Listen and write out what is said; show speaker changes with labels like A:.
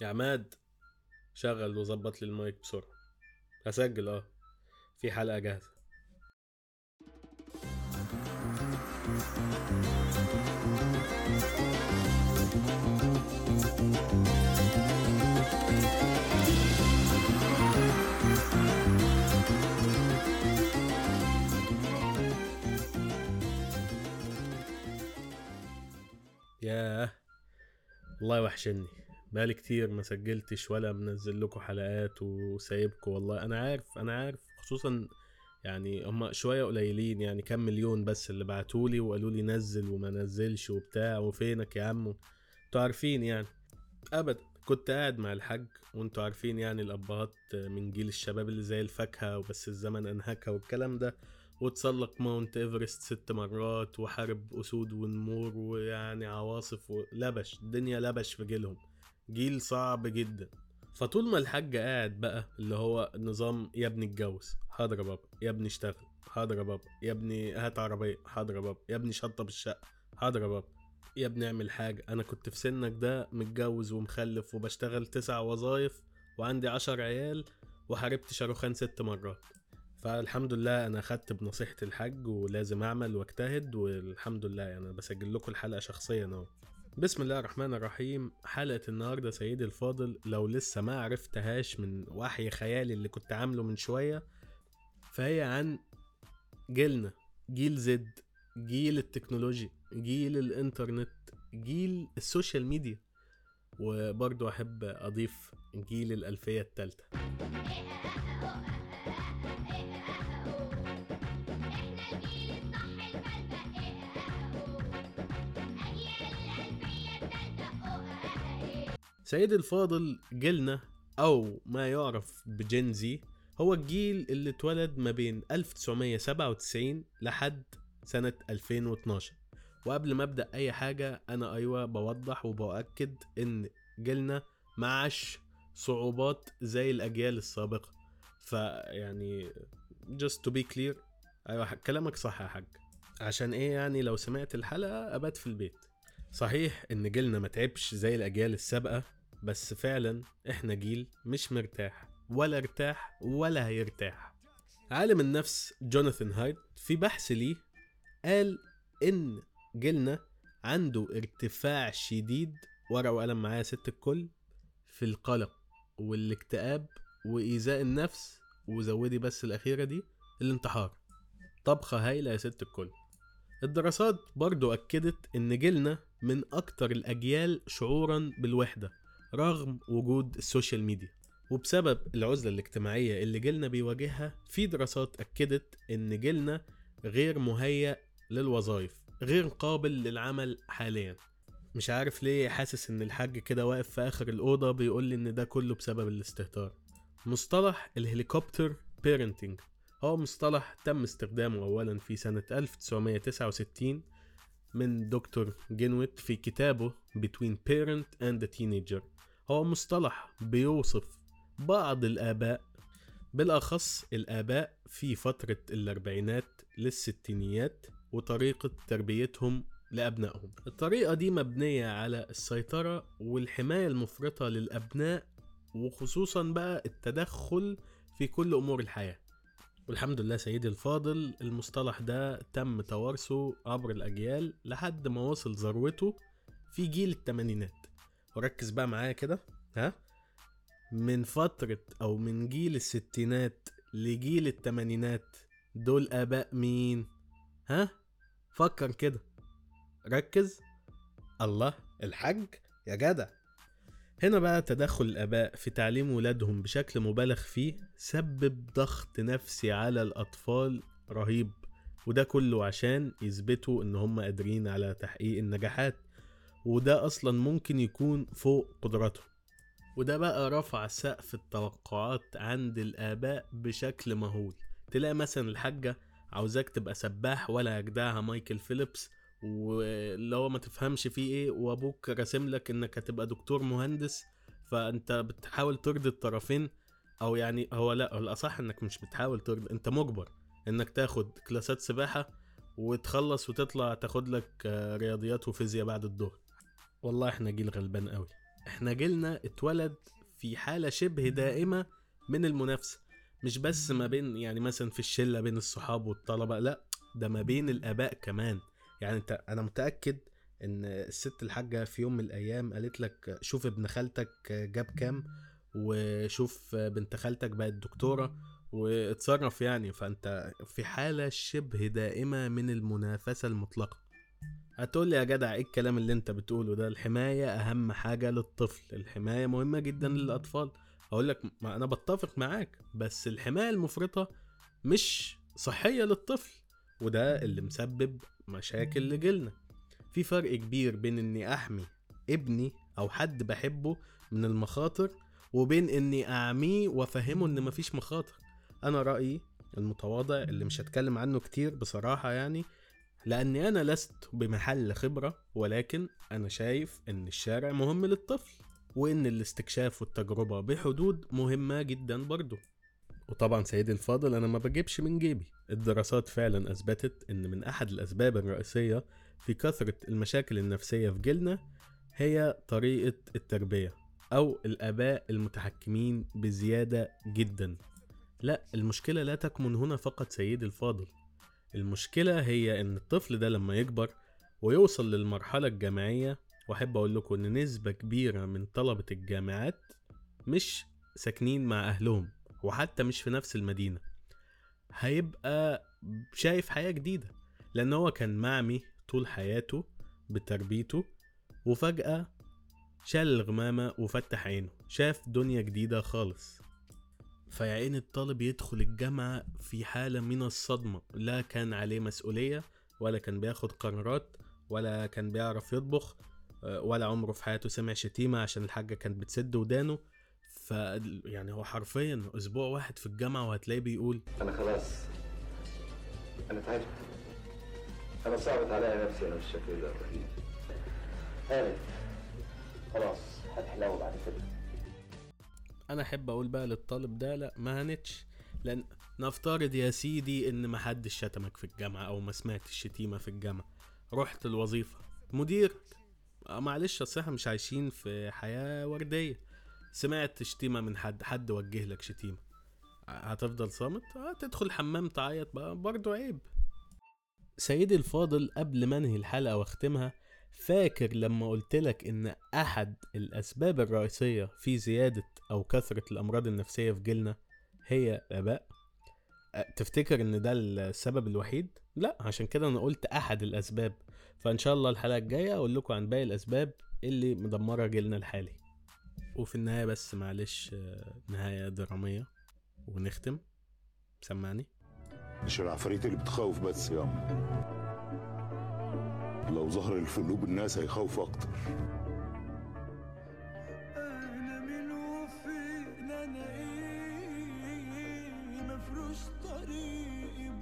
A: يا عماد شغل وظبط لي المايك بسرعة. هسجل آه. في حلقة جاهزة. ياه والله وحشني. بقالي كتير ما سجلتش ولا منزل لكم حلقات وسايبكم والله أنا عارف أنا عارف خصوصا يعني هم شوية قليلين يعني كام مليون بس اللي بعتولي وقالوا لي نزل وما نزلش وبتاع وفينك يا عم أنتوا عارفين يعني. ابدا كنت قاعد مع الحاج وأنتوا عارفين يعني الأبهات من جيل الشباب اللي زي الفاكهة وبس الزمن أنهكها والكلام ده وتسلق Mount Everest ست مرات وحارب أسود ونمور ويعني عواصف ولبش الدنيا لبش في جيلهم. جيل صعب جدا. فطول ما الحاج قاعد بقى اللي هو نظام يا ابني اتجوز حاضر يا بابا. يا ابني اشتغل حاضر يا بابا. يا ابني هات عربية حاضر يا بابا. يا ابني شطب الشقة حاضر يا بابا. يا ابني اعمل حاجة. أنا كنت في سنك ده متجوز ومخلف وبشتغل تسع وظايف وعندي عشر عيال وحاربت شاروخان ست مرات. فالحمد لله أنا أخدت بنصيحة الحاج ولازم أعمل واجتهد والحمد لله يعني بسجل لكم الحلقة شخصيا أهو. بسم الله الرحمن الرحيم. حلقة النهاردة سيدي الفاضل لو لسه ما عرفتهاش من وحي خيالي اللي كنت عامله من شوية فهي عن جيلنا جيل Z جيل التكنولوجيا جيل الإنترنت جيل ال social media وبرضو أحب أضيف جيل الألفية التالتة. سيدي الفاضل جيلنا أو ما يعرف بجنزي هو الجيل اللي اتولد ما بين 1997 لحد سنة 2012 وقبل ما أبدأ أي حاجة أنا أيوة بوضح وبأكد إن جيلنا معش صعوبات زي الأجيال السابقة. فيعني just to be clear أيوة كلامك صح يا حاج. عشان إيه يعني؟ لو سمعت الحلقة أبات في البيت. صحيح إن جيلنا ما تعبش زي الأجيال السابقة بس فعلا إحنا جيل مش مرتاح ولا ارتاح ولا هيرتاح. عالم النفس جوناثان هايد في بحث ليه قال إن جيلنا عنده ارتفاع شديد ورقة وقلم معايا ست الكل في القلق والاكتئاب وإيذاء النفس وزودي بس الأخيرة دي الانتحار. طبخة هايلة يا ست الكل. الدراسات برضو أكدت إن جيلنا من أكتر الأجيال شعورا بالوحدة. رغم وجود ال social media. وبسبب العزلة الاجتماعية اللي جيلنا بيواجهها في دراسات أكدت إن جيلنا غير مهيأ للوظائف غير قابل للعمل حاليا. مش عارف ليه حاسس إن الحاج كده واقف في آخر الأوضة بيقول لي إن ده كله بسبب الاستهتار. مصطلح ال helicopter parenting هو مصطلح تم استخدامه اولا في سنة 1969 من دكتور جينويت في كتابه Between Parent and a Teenager. هو مصطلح بيوصف بعض الآباء بالأخص الآباء في فترة الأربعينات للستينيات وطريقة تربيتهم لأبنائهم. الطريقة دي مبنية على السيطرة والحماية المفرطة للأبناء وخصوصا بقى التدخل في كل أمور الحياة. والحمد لله سيدي الفاضل. المصطلح ده تم توارثه عبر الأجيال لحد ما وصل ذروته في جيل التمانينات. وركز بقى معايا كده ها؟ من فترة أو من جيل الستينات لجيل التمانينات دول آباء مين؟ ها؟ فكر كده. ركز. الله الحج يا جدع. هنا بقى تدخل الآباء في تعليم ولادهم بشكل مبالغ فيه سبب ضغط نفسي على الأطفال رهيب وده كله عشان يثبتوا إن هم قادرين على تحقيق النجاحات وده أصلا ممكن يكون فوق قدراتهم. وده بقى رفع سقف التوقعات عند الآباء بشكل مهول. تلاقي مثلا الحاجة عاوزاك تبقى سباح ولا يجدعها مايكل فيليبس واللي هو ما تفهمش فيه إيه وأبوك راسم لك إنك هتبقى دكتور مهندس فأنت بتحاول ترضي الطرفين أو يعني هو لأ الأصح إنك مش بتحاول ترضي أنت مجبر إنك تاخد كلاسات سباحة وتخلص وتطلع تاخد لك رياضيات وفيزياء بعد الظهر. والله إحنا جيل غلبان قوي إحنا جيلنا اتولد في حالة شبه دائمة من المنافسة. مش بس ما بين يعني مثلا في الشلة بين الصحاب والطلبة لأ ده ما بين الآباء كمان. يعني انت أنا متأكد ان الست الحاجة في يوم من الأيام قالت لك شوف ابن خالتك جاب كام وشوف بنت خالتك بقت دكتورة واتصرف يعني. فانت في حالة شبه دائمة من المنافسة المطلقة. هتقول لي يا جدع إيه الكلام اللي انت بتقوله ده؟ الحماية أهم حاجة للطفل الحماية مهمة جدا للأطفال. أقول لك ما أنا بتفق معاك بس الحماية المفرطة مش صحية للطفل. وده اللي مسبب مشاكل لجيلنا. في فرق كبير بين إني أحمي ابني أو حد بحبه من المخاطر وبين إني أعميه وأفهمه إن مفيش مخاطر. أنا رأيي المتواضع اللي مش هتكلم عنه كتير بصراحة يعني لأني أنا لست بمحل خبرة ولكن أنا شايف إن الشارع مهم للطفل وإن الاستكشاف والتجربة بحدود مهمة جدا برضه وطبعا سيدي الفاضل أنا ما بجيبش من جيبي. الدراسات فعلا أثبتت إن من أحد الأسباب الرئيسية في كثرة المشاكل النفسية في جيلنا هي طريقة التربية أو الآباء المتحكمين بزيادة جدا. لا المشكلة لا تكمن هنا فقط سيدي الفاضل. المشكلة هي إن الطفل ده لما يكبر ويوصل للمرحلة الجامعية وأحب أقول لكم إن نسبة كبيرة من طلبة الجامعات مش ساكنين مع أهلهم. وحتى مش في نفس المدينة. هيبقى شايف حياة جديدة. لأن هو كان معمي طول حياته بتربيته وفجأة شال الغمامة وفتح عينه. شاف دنيا جديدة خالص. فيا عين الطالب يدخل الجامعة في حالة من الصدمة. لا كان عليه مسؤولية ولا كان بياخد قرارات ولا كان بيعرف يطبخ ولا عمره في حياته سمع شتيمة عشان الحاجة كانت بتسد ودانه. ف يعني هو حرفيا أسبوع واحد في الجامعة وهتلاقيه بيقول
B: أنا خلاص أنا تعبت. أنا صعبت عليا نفسي أنا بالشكل ده. خلاص هتحلو بعد كده.
A: أنا أحب أقول بقى للطالب ده لا ما هنتش. لأن نفترض يا سيدي إن ما حدش شتمك في الجامعة أو ما سمعتش شتيمة في الجامعة. رحت الوظيفة. مدير آه، معلش أصل إحنا مش عايشين في حياة وردية. سمعت شتيمة من حد حد وجه لك شتيمة. هتفضل صامت؟ هتدخل الحمام تعيط بقى برضه عيب. سيدي الفاضل قبل ما انهي الحلقة واختمها فاكر لما قلت لك إن أحد الأسباب الرئيسية في زيادة أو كثرة الأمراض النفسية في جيلنا هي اباء أه، تفتكر إن ده السبب الوحيد؟ لا عشان كده أنا قلت أحد الأسباب. فإن شاء الله الحلقة الجاية أقول لكم عن باقي الأسباب اللي مدمرة جيلنا الحالي. وفي النهاية بس معلش نهاية درامية ونختم. سمعني.
C: مش العفاريت اللي بتخوف بس يا عم. لو ظهر في قلوب الناس هيخوف أكتر.
D: أنا من وفين أنا إيه مفروش طريق